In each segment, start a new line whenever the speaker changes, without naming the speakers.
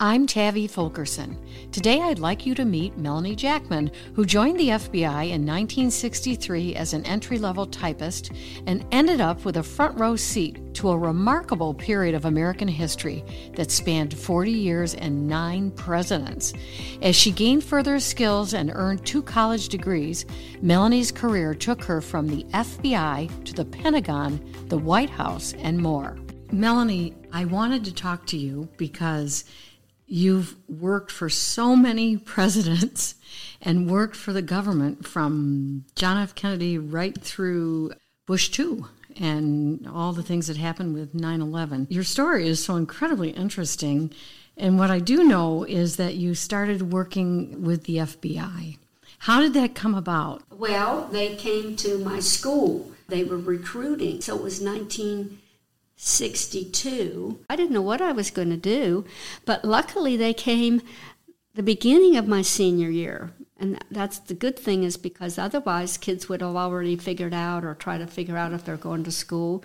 I'm Tavi Fulkerson. Today I'd like you to meet Melanie Jackman, who joined the FBI in 1963 as an entry level typist and ended up with a front row seat to a remarkable period of American history that spanned 40 years and nine presidents. As she gained further skills and earned two college degrees, Melanie's career took her from the FBI to the Pentagon, the White House, and more. Melanie, I wanted to talk to you because You've worked for so many presidents and worked for the government from John F. Kennedy right through Bush 2 and all the things that happened with 9 11. Your story is so incredibly interesting. And what I do know is that you started working with the FBI. How did that come about?
Well, they came to my school. They were recruiting. So it was 19- 62. I didn't know what I was going to do, but luckily they came the beginning of my senior year. And that's the good thing is because otherwise kids would have already figured out or try to figure out if they're going to school.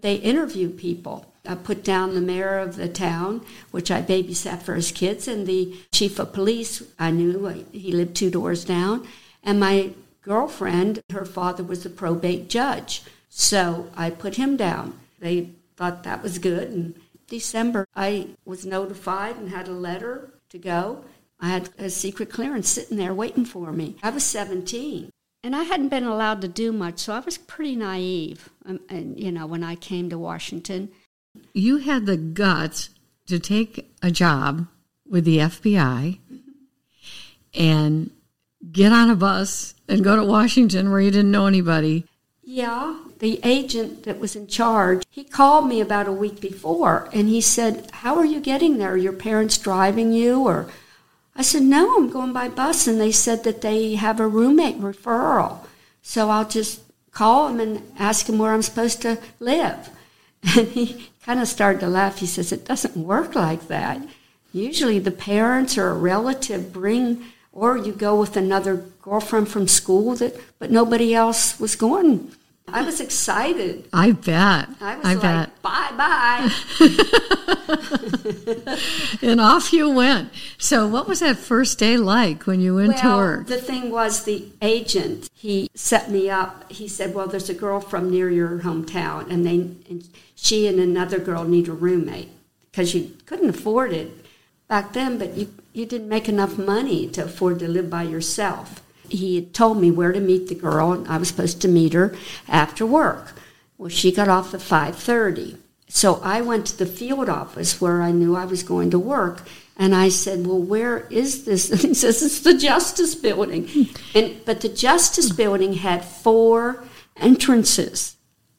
They interview people. I put down the mayor of the town, which I babysat for his kids, and the chief of police. I knew uh, he lived two doors down. And my girlfriend, her father was a probate judge. So I put him down. They thought that was good. And December, I was notified and had a letter to go. I had a secret clearance sitting there waiting for me. I was 17. And I hadn't been allowed to do much, so I was pretty naive. Um, and, you know, when I came to Washington,
you had the guts to take a job with the FBI and get on a bus and go to Washington where you didn't know anybody.
Yeah, the agent that was in charge, he called me about a week before and he said, How are you getting there? Are your parents driving you? Or I said, No, I'm going by bus. And they said that they have a roommate referral. So I'll just call him and ask him where I'm supposed to live. And he kind of started to laugh. He says, It doesn't work like that. Usually the parents or a relative bring, or you go with another girlfriend from school that, but nobody else was going I was excited.
I bet.
I was
I
like,
bet.
bye bye.
and off you went. So, what was that first day like when you went
well,
to work?
The thing was, the agent, he set me up. He said, Well, there's a girl from near your hometown, and, they, and she and another girl need a roommate because you couldn't afford it back then, but you, you didn't make enough money to afford to live by yourself he had told me where to meet the girl, and I was supposed to meet her after work. Well, she got off at 5:30. So I went to the field office where I knew I was going to work, and I said, "Well, where is this?" And he says, "It's the Justice Building." And but the Justice Building had four entrances.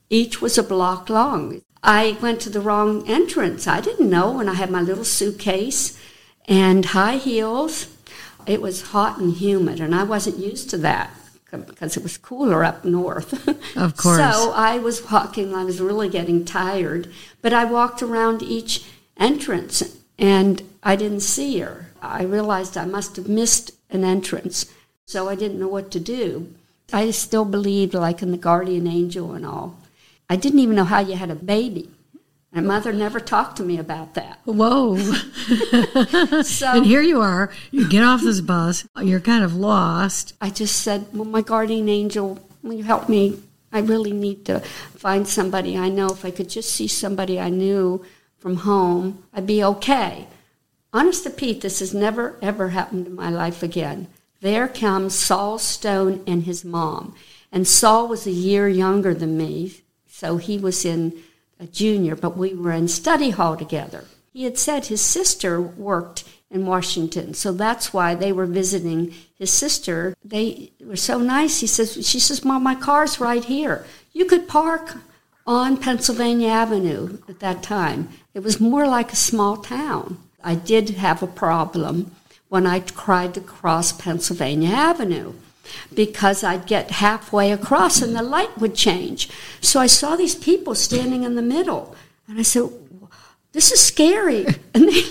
Each was a block long. I went to the wrong entrance. I didn't know, and I had my little suitcase and high heels it was hot and humid, and I wasn't used to that because it was cooler up north.
Of course.
so I was walking, I was really getting tired, but I walked around each entrance and I didn't see her. I realized I must have missed an entrance, so I didn't know what to do. I still believed like in the guardian angel and all. I didn't even know how you had a baby. My mother never talked to me about that.
Whoa. so, and here you are. You get off this bus. You're kind of lost.
I just said, Well, my guardian angel, will you help me? I really need to find somebody I know. If I could just see somebody I knew from home, I'd be okay. Honest to Pete, this has never, ever happened in my life again. There comes Saul Stone and his mom. And Saul was a year younger than me, so he was in a junior, but we were in study hall together. He had said his sister worked in Washington, so that's why they were visiting his sister. They were so nice. He says, she says, Mom, my car's right here. You could park on Pennsylvania Avenue at that time. It was more like a small town. I did have a problem when I tried to cross Pennsylvania Avenue because I'd get halfway across and the light would change. So I saw these people standing in the middle, and I said, This is scary. And they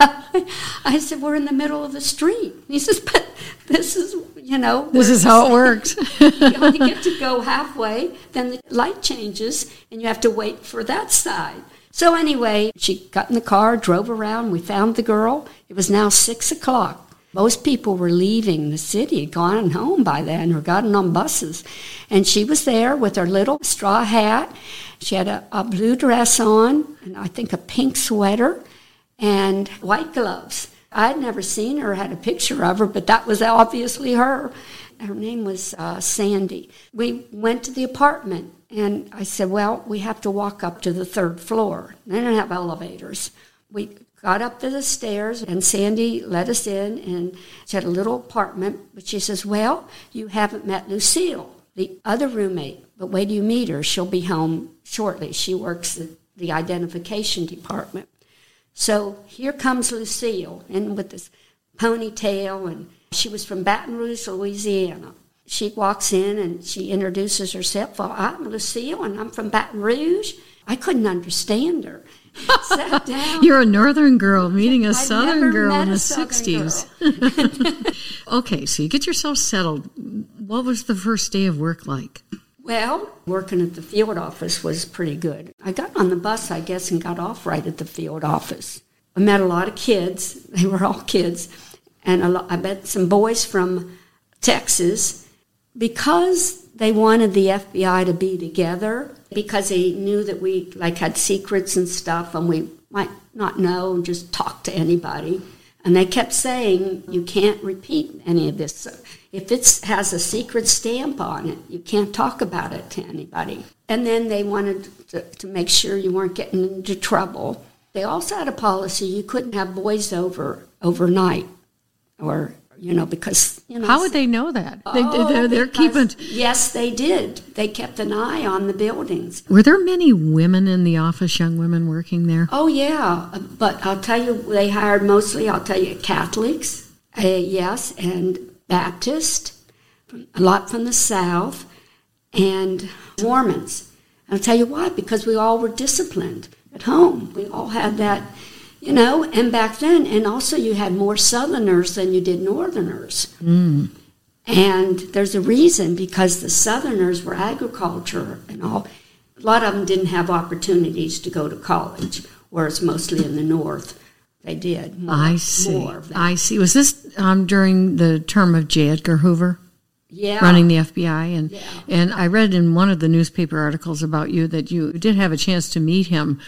laughed. I said, We're in the middle of the street. he says, But this is, you know.
This is how it works.
you only get to go halfway, then the light changes, and you have to wait for that side. So anyway, she got in the car, drove around. We found the girl. It was now six o'clock. Most people were leaving the city, gone home by then, or gotten on buses. And she was there with her little straw hat. She had a, a blue dress on, and I think a pink sweater, and white gloves. I'd never seen her, had a picture of her, but that was obviously her. Her name was uh, Sandy. We went to the apartment, and I said, Well, we have to walk up to the third floor. They don't have elevators. We got up to the stairs, and Sandy let us in, and she had a little apartment. But she says, Well, you haven't met Lucille, the other roommate. But wait till you meet her. She'll be home shortly. She works the, the identification department. So here comes Lucille, and with this ponytail, and she was from Baton Rouge, Louisiana. She walks in and she introduces herself. Well, I'm Lucille, and I'm from Baton Rouge. I couldn't understand her. Sat down.
You're a northern girl meeting a
I've
southern girl in the 60s. okay, so you get yourself settled. What was the first day of work like?
Well, working at the field office was pretty good. I got on the bus, I guess, and got off right at the field office. I met a lot of kids. They were all kids. And I met some boys from Texas because they wanted the FBI to be together because they knew that we like had secrets and stuff and we might not know and just talk to anybody. And they kept saying, you can't repeat any of this. If it has a secret stamp on it, you can't talk about it to anybody. And then they wanted to, to make sure you weren't getting into trouble. They also had a policy you couldn't have boys over overnight or you know because you know
How would they know that? They,
Oh,
they're, they're keeping.
yes they did they kept an eye on the buildings
Were there many women in the office, young women working there?
Oh yeah, but I'll tell you, they hired mostly. I'll tell you, Catholics, uh, yes, and Baptist, a lot from the South, and Mormons. I'll tell you why, because we all were disciplined at home. We all had that, you know. And back then, and also you had more Southerners than you did Northerners. And there's a reason because the Southerners were agriculture and all. A lot of them didn't have opportunities to go to college, whereas mostly in the North they did. More,
I see.
More of that.
I see. Was this um, during the term of J. Edgar Hoover?
Yeah.
running the FBI, and
Yeah.
and I read in one of the newspaper articles about you that you did have a chance to meet him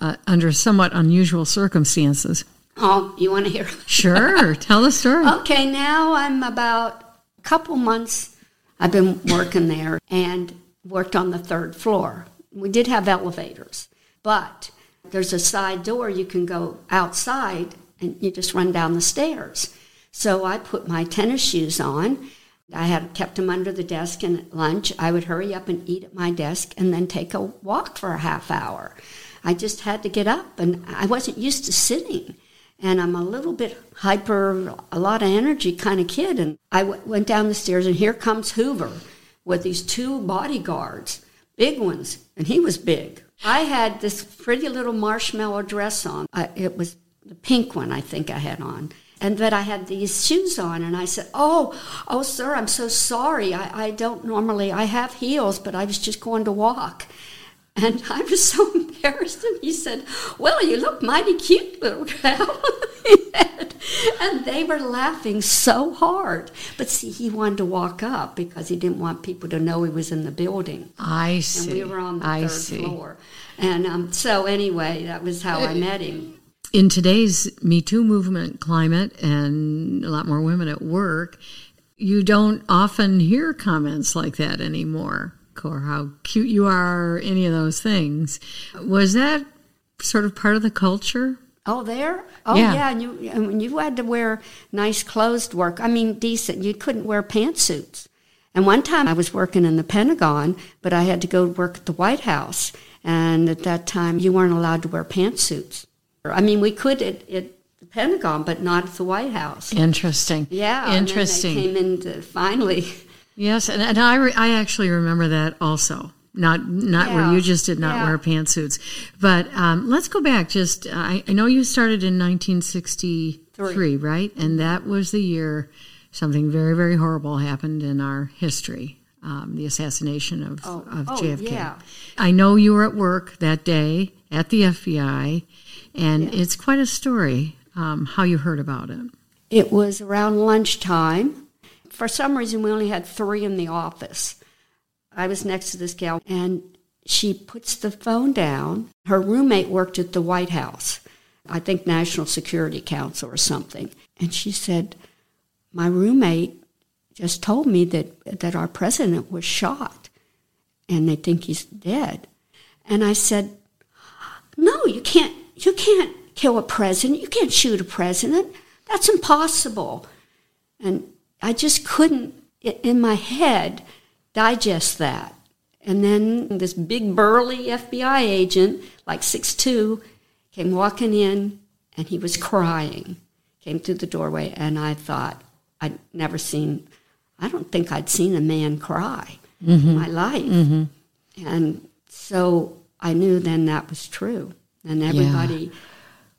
uh, under somewhat unusual circumstances.
Oh, you want to hear?
Sure, tell the story.
Okay, now I'm about a couple months. I've been working there and worked on the third floor. We did have elevators, but there's a side door you can go outside and you just run down the stairs. So I put my tennis shoes on. I had kept them under the desk, and at lunch I would hurry up and eat at my desk and then take a walk for a half hour. I just had to get up, and I wasn't used to sitting and I'm a little bit hyper, a lot of energy kind of kid. And I w- went down the stairs, and here comes Hoover with these two bodyguards, big ones, and he was big. I had this pretty little marshmallow dress on. I, it was the pink one, I think I had on. And that I had these shoes on, and I said, "Oh, oh, sir, I'm so sorry. I, I don't normally. I have heels, but I was just going to walk." And I was so embarrassed. And he said, Well, you look mighty cute, little gal. and they were laughing so hard. But see, he wanted to walk up because he didn't want people to know he was in the building.
I see.
And we were on the
I
third
see.
floor. And um, so, anyway, that was how I met him.
In today's Me Too movement climate and a lot more women at work, you don't often hear comments like that anymore, or how cute you are, or any of those things. Was that sort of part of the culture?
Oh, there? Oh,
Yeah.
yeah. and you and you had to wear nice clothes to work. I mean, decent. You couldn't wear pantsuits. And one time I was working in the Pentagon, but I had to go work at the White House. And at that time, you weren't allowed to wear pantsuits. I mean, we could at, at the Pentagon, but not at the White House.
Interesting.
Yeah. and then they
Interesting.
came in to finally.
Yes, and, and I, re, I actually remember that also. Not not where you just did not
yeah.
wear pantsuits, but um, let's go back. Just I, I know you started in 1963, right? And that was the year something very very horrible happened in our history. Um, the assassination of, of
oh,
JFK.
yeah.
I know you were at work that day at the FBI, and yeah. it's quite a story um, how you heard about it.
It was around lunchtime. For some reason, we only had three in the office. I was next to this gal, and she puts the phone down. Her roommate worked at the White House, I think National Security Council or something. And she said, My roommate just told me that, that our president was shot and they think he's dead. And I said, No, you can't you can't kill a president. You can't shoot a president. That's impossible. And I just couldn't in my head digest that. And then this big burly FBI agent, like six two, came walking in and he was crying. Came through the doorway and I thought I'd never seen I don't think I'd seen a man cry mm-hmm. in my life. Mm-hmm. And so I knew then that was true. And everybody yeah.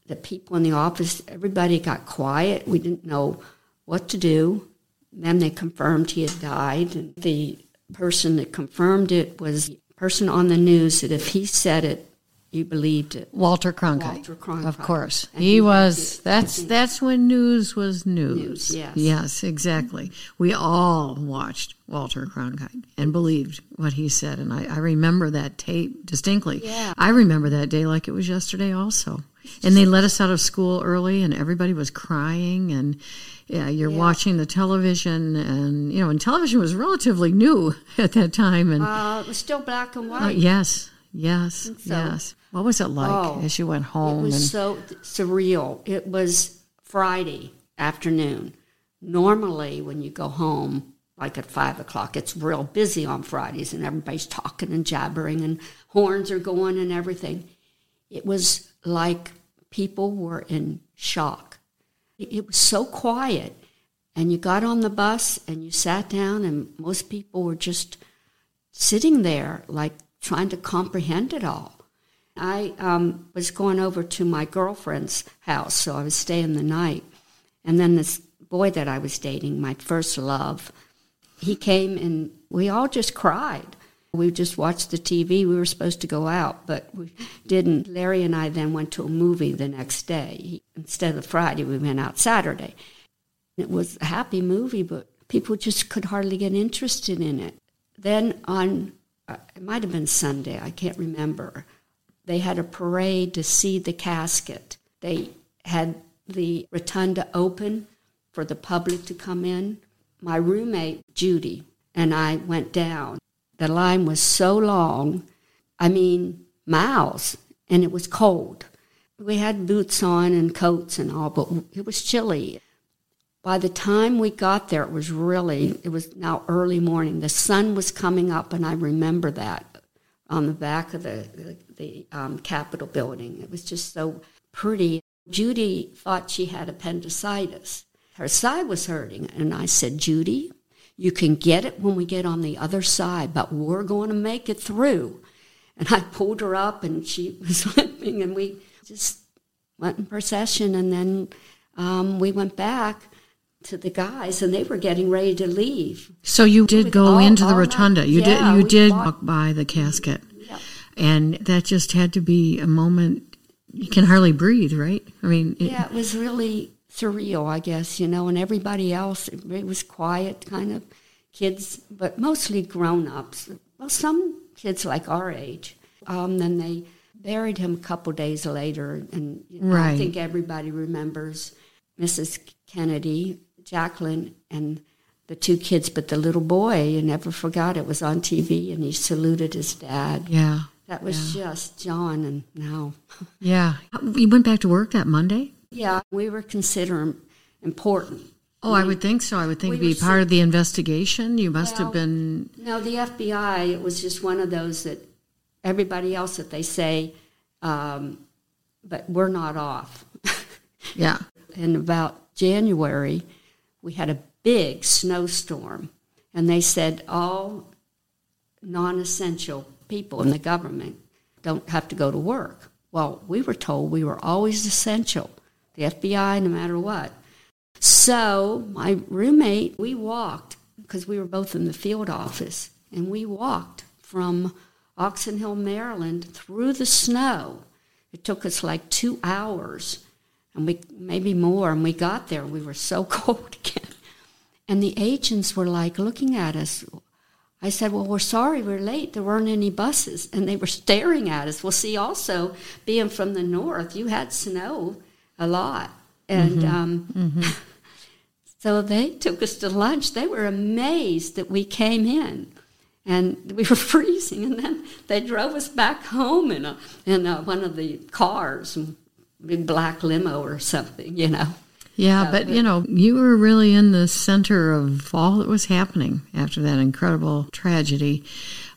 the people in the office, everybody got quiet. We didn't know what to do. Then they confirmed he had died and the person that confirmed it was the person on the news that if he said it, you believed it.
Walter Cronkite. Walter Cronkite. Of course. he, he was that's that's when news was news.
news yes.
Yes, exactly. We all watched Walter Cronkite and believed what he said. And I, I remember that tape distinctly.
Yeah.
I remember that day like it was yesterday also. And they let us out of school early and everybody was crying and yeah, you're yeah. watching the television, and you know, and television was relatively new at that time, and
uh, it was still black and uh, white. Uh,
yes, yes, so, yes. What was it like oh, as you went home?
It was and, so surreal. It was Friday afternoon. Normally, when you go home, like at five o'clock, it's real busy on Fridays, and everybody's talking and jabbering, and horns are going and everything. It was like people were in shock it was so quiet. And you got on the bus and you sat down, and most people were just sitting there, like trying to comprehend it all. I um, was going over to my girlfriend's house, so I was staying the night. And then this boy that I was dating, my first love, he came and we all just cried. We just watched the TV. We were supposed to go out, but we didn't. Larry and I then went to a movie the next day. Instead of Friday, we went out Saturday. It was a happy movie, but people just could hardly get interested in it. Then on, uh, it might have been Sunday, I can't remember, they had a parade to see the casket. They had the rotunda open for the public to come in. My roommate, Judy, and I went down the line was so long, I mean, miles, and it was cold. We had boots on and coats and all, but it was chilly. By the time we got there, it was really, it was now early morning. The sun was coming up, and I remember that on the back of the, the, the um, Capitol building. It was just so pretty. Judy thought she had appendicitis. Her side was hurting, and I said, Judy, you can get it when we get on the other side, but we're going to make it through. And I pulled her up, and she was limping, and we just went in procession. And then um, we went back to the guys, and they were getting ready to leave.
So you did go all, into the rotunda. You yeah, did. You did walk by the casket,
yeah.
and that just had to be a moment. You can hardly breathe, right? I mean,
it, yeah, it was really surreal, I guess, you know, and everybody else, it was quiet, kind of kids, but mostly grown ups. Well, some kids like our age. Um, then they buried him a couple days later, and you know, right. I think everybody remembers Mrs. Kennedy, Jacqueline, and the two kids, but the little boy, you never forgot it was on TV, and he saluted his dad.
Yeah.
That was yeah. just John, and now.
yeah. You went back to work that Monday?
Yeah, we were considered important.
Oh, I would think so. I would think we be part of the investigation. You must well, have been.
No, the FBI. It was just one of those that everybody else that they say, um, but we're not off.
yeah.
In about January, we had a big snowstorm, and they said all non-essential people in the government don't have to go to work. Well, we were told we were always essential the FBI, no matter what. So my roommate, we walked because we were both in the field office, and we walked from Oxon Hill, Maryland, through the snow It took us like two hours, and we maybe more. And we got there. We were so cold again, and the agents were like looking at us. I said, "Well, we're sorry, we're late. There weren't any buses," and they were staring at us. Well, see, also being from the north, you had snow a lot, and
Mm-hmm.
um, so they took us to lunch. They were amazed that we came in, and we were freezing. And then they drove us back home in a in a, one of the cars, a big black limo or something, you know.
Yeah,
Yeah,
but
but-
you know, you were really in the center of all that was happening after that incredible tragedy.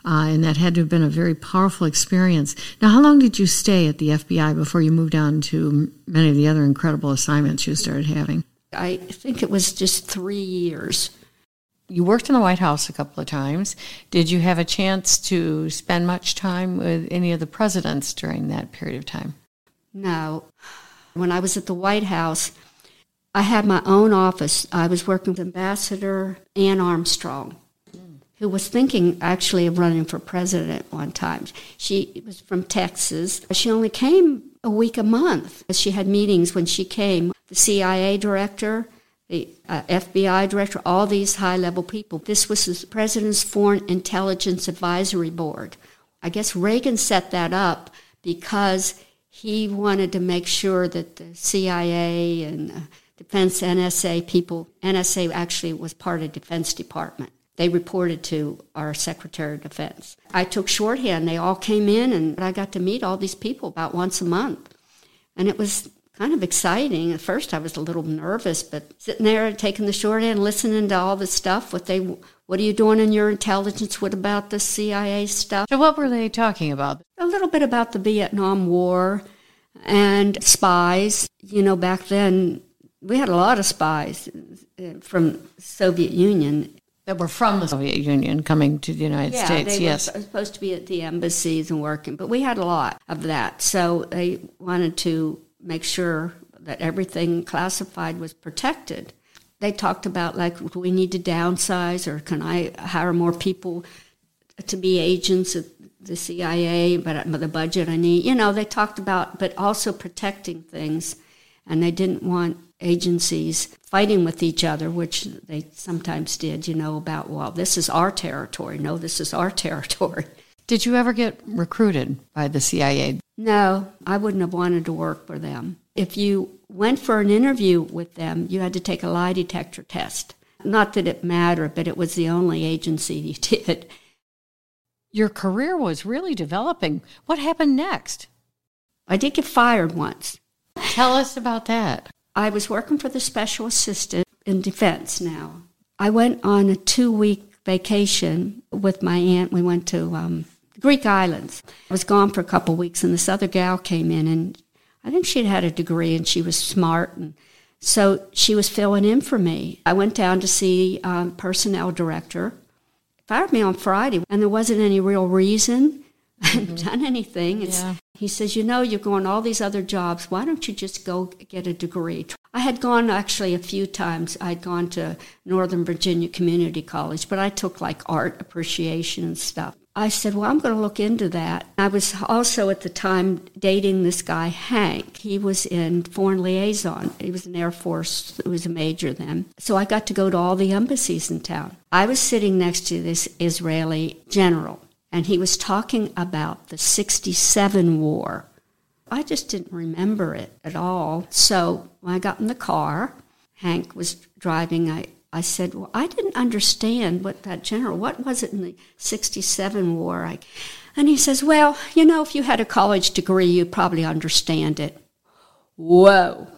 Uh, and that had to have been a very powerful experience. Now, how long did you stay at the FBI before you moved on to many of the other incredible assignments you started having?
I think it was just three years.
You worked in the White House a couple of times. Did you have a chance to spend much time with any of the presidents during that period of time?
No. When I was at the White House, I had my own office. I was working with Ambassador Anne Armstrong, who was thinking actually of running for president one time. She was from Texas. She only came a week a month. She had meetings when she came. The CIA director, the uh, FBI director, all these high level people. This was the President's Foreign Intelligence Advisory Board. I guess Reagan set that up because he wanted to make sure that the CIA and uh, Defense NSA people, NSA actually was part of Defense Department. They reported to our Secretary of Defense. I took shorthand. They all came in, and I got to meet all these people about once a month. And it was kind of exciting. At first, I was a little nervous, but sitting there taking the shorthand, listening to all the stuff. What they, what are you doing in your intelligence? What about the CIA stuff?
So, what were they talking about?
a little bit about the Vietnam War and spies. You know, back then we had a lot of spies uh, from Soviet Union.
That were from the Soviet Union coming to the United States,
they
yes.
were supposed to be at the embassies and working, but we had a lot of that. So they wanted to make sure that everything classified was protected. They talked about like, do we need to downsize, or can I hire more people to be agents at the CIA? But uh, with the budget I need, you know, they talked about, but also protecting things, and they didn't want agencies fighting with each other, which they sometimes did. You know, about well, this is our territory. No, this is our territory.
Did you ever get recruited by the CIA?
No, I wouldn't have wanted to work for them. If you went for an interview with them, you had to take a lie detector test. Not that it mattered, but it was the only agency you did.
Your career was really developing. What happened next?
I did get fired once.
Tell us about that.
I was working for the special assistant in defense now. I went on a two week vacation with my aunt. We went to um, Greek islands. I was gone for a couple weeks, and this other gal came in, and I think she'd had a degree and she was smart. And so she was filling in for me. I went down to see um, personnel director. Fired me on Friday, and there wasn't any real reason. I hadn't done anything. It's,
Yeah.
He says, You know, you're going all these other jobs. Why don't you just go get a degree? I had gone actually a few times. I'd gone to Northern Virginia Community College, but I took like art appreciation and stuff. I said, Well, I'm going to look into that. I was also at the time dating this guy, Hank. He was in foreign liaison. He was in Air Force, he was a major then. So I got to go to all the embassies in town. I was sitting next to this Israeli general and he was talking about the 67 war. I just didn't remember it at all. So when I got in the car, Hank was driving. I, I said, Well, I didn't understand what that general, what was it in the 67 war? I, and he says, Well, you know, if you had a college degree, you'd probably understand it. Whoa,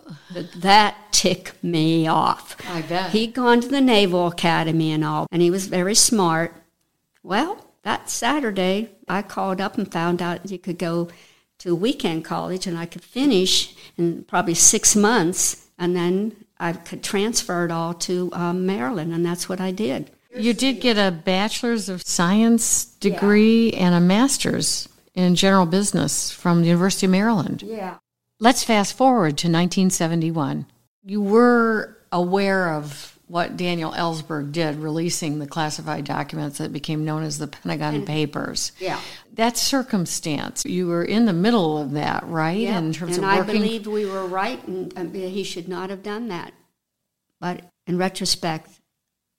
that ticked me off.
I bet.
He'd gone to the Naval Academy and all, and he was very smart. Well, that Saturday, I called up and found out you could go to weekend college and I could finish in probably six months, and then I could transfer it all to um, Maryland, and that's what I did.
You did get a bachelor's of science degree and a master's in general business from the University of Maryland.
Yeah.
Let's fast forward to 1971. You were aware of what Daniel Ellsberg did, releasing the classified documents that became known as the Pentagon Papers.
Yeah.
That circumstance, you were in the middle of that, right?
Yeah.
In terms
and
of
I
working.
believed we were right, and uh, he should not have done that. But in retrospect,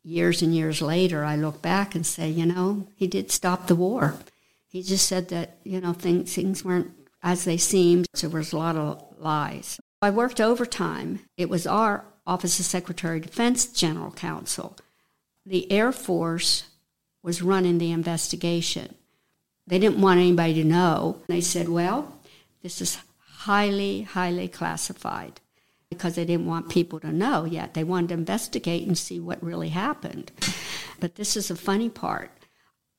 years and years later, I look back and say, you know, he did stop the war. He just said that, you know, things, things weren't as they seemed. There was a lot of lies. I worked overtime. It was our Office of Secretary of Defense General Counsel. The Air Force was running the investigation. They didn't want anybody to know. They said, well, this is highly, highly classified because they didn't want people to know yet. They wanted to investigate and see what really happened. But this is the funny part.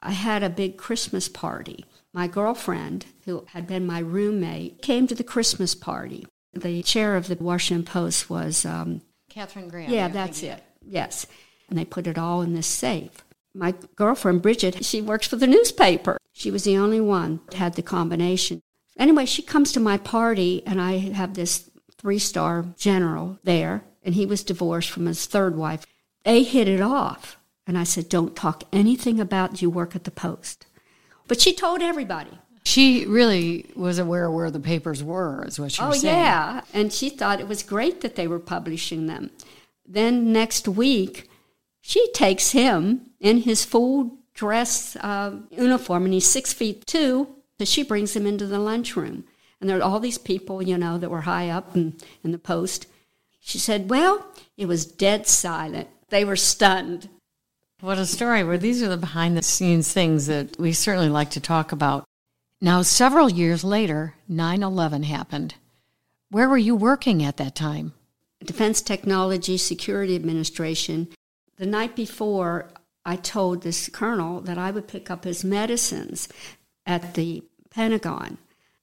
I had a big Christmas party. My girlfriend, who had been my roommate, came to the Christmas party. The chair of the Washington Post was, um,
Katharine Graham.
yeah, that's it. Yes. And they put it all in this safe. My girlfriend, Bridget, she works for the newspaper. She was the only one that had the combination. Anyway, she comes to my party, and I have this three star general there, and he was divorced from his third wife. They hit it off. And I said, Don't talk anything about you work at the Post. But she told everybody.
She really was aware where the papers were, is what you're
Oh,
saying.
yeah. And she thought it was great that they were publishing them. Then next week, she takes him in his full dress uh, uniform, and he's six feet two. So she brings him into the lunchroom. And there are all these people, you know, that were high up in, in the post. She said, Well, it was dead silent. They were stunned.
What a story. Well, these are the behind the scenes things that we certainly like to talk about. Now, several years later, 9 11 happened. Where were you working at that time?
Defense Technology Security Administration. The night before, I told this colonel that I would pick up his medicines at the Pentagon.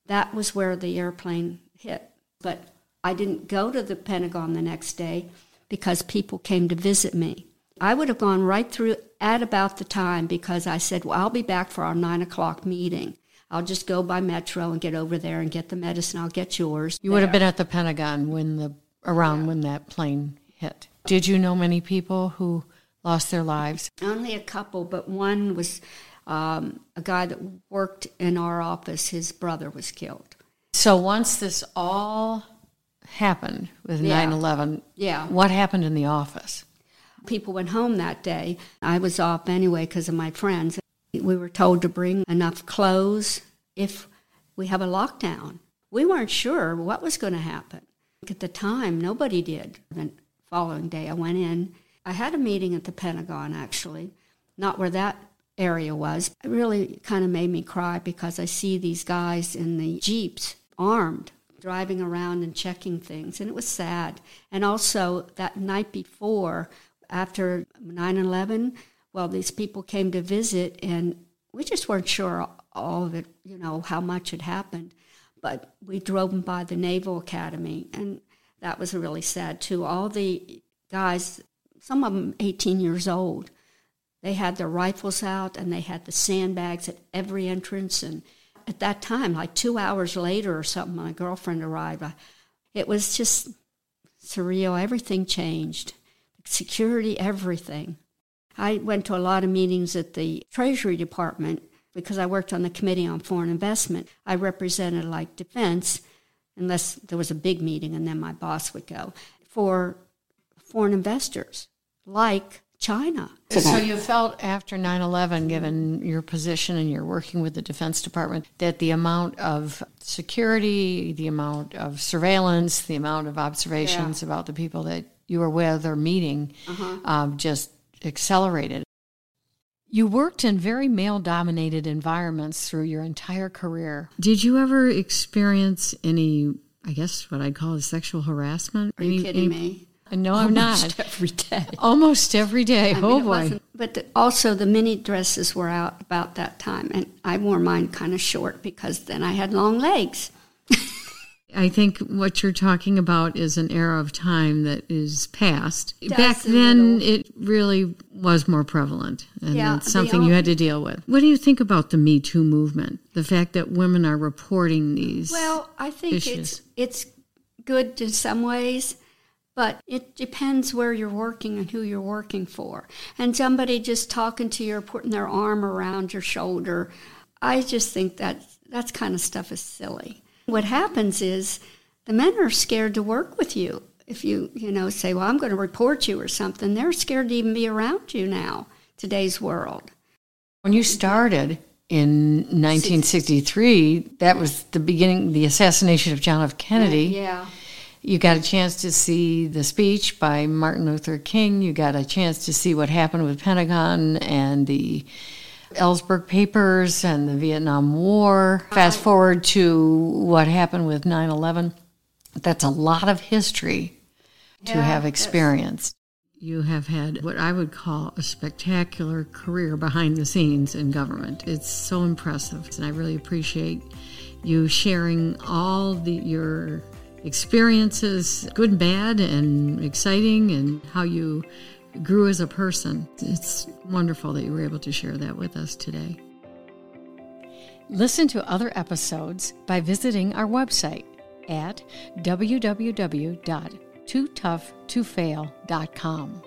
That was where the airplane hit. But I didn't go to the Pentagon the next day because people came to visit me. I would have gone right through at about the time because I said, Well, I'll be back for our nine o'clock meeting. I'll just go by Metro and get over there and get the medicine. I'll get yours.
You would have been at the Pentagon when the around when that plane hit. Did you know many people who lost their lives?
Only a couple, but one was um, a guy that worked in our office. His brother was killed.
So once this all happened with
Yeah.
9 11,
Yeah.
what happened in the office?
People went home that day. I was off anyway because of my friends. We were told to bring enough clothes if we have a lockdown. We weren't sure what was going to happen. At the time, nobody did. The following day, I went in. I had a meeting at the Pentagon, actually, not where that area was. It really kind of made me cry because I see these guys in the Jeeps armed driving around and checking things, and it was sad. And also, that night before, after 9 11, well, these people came to visit, and we just weren't sure all of it, you know, how much had happened. But we drove them by the Naval Academy, and that was really sad too. All the guys, some of them 18 years old, they had their rifles out and they had the sandbags at every entrance. And at that time, like two hours later or something, my girlfriend arrived. It was just surreal. Everything changed security, everything. I went to a lot of meetings at the Treasury Department because I worked on the Committee on Foreign Investment. I represented like defense, unless there was a big meeting and then my boss would go, for foreign investors like China.
So you felt after 9/11 given your position and you're working with the defense department that the amount of security, the amount of surveillance, the amount of observations about the people that you were with or meeting um, just accelerated. You worked in very male dominated environments through your entire career. Did you ever experience any, I guess, what I'd call a sexual harassment?
Are you
Any-
kidding
any-
me?
No, I'm
Almost
not.
every day.
Almost every day.
I
oh
it
boy.
But the, also, the mini dresses were out about that time, and I wore mine kind of short because then I had long legs.
I think what you're talking about is an era of time that is past. Back then, it really was more prevalent, and
Yeah,
it's something you had to deal with. What do you think about the Me Too movement? The fact that women are reporting these.
Well, I think
issues.
it's it's good in some ways, but it depends where you're working and who you're working for. And somebody just talking to you or putting their arm around your shoulder, I just think that that's kind of stuff is silly. What happens is the men are scared to work with you. If you, you know, say, well, I'm going to report you or something, they're scared to even be around you now, today's world.
When you started in 1963, that was the beginning, the assassination of John F. Kennedy.
Yeah.
You got a chance to see the speech by Martin Luther King. You got a chance to see what happened with Pentagon and the Ellsberg Papers and the Vietnam War. Fast forward to what happened with 9 11. That's a lot of history to
Yeah,
have experienced. You have had what I would call a spectacular career behind the scenes in government. It's so impressive, and I really appreciate you sharing all the, your experiences, good and bad, and exciting, and how you grew as a person. It's wonderful that you were able to share that with us today. Listen to other episodes by visiting our website at www.tootoughtofail.com.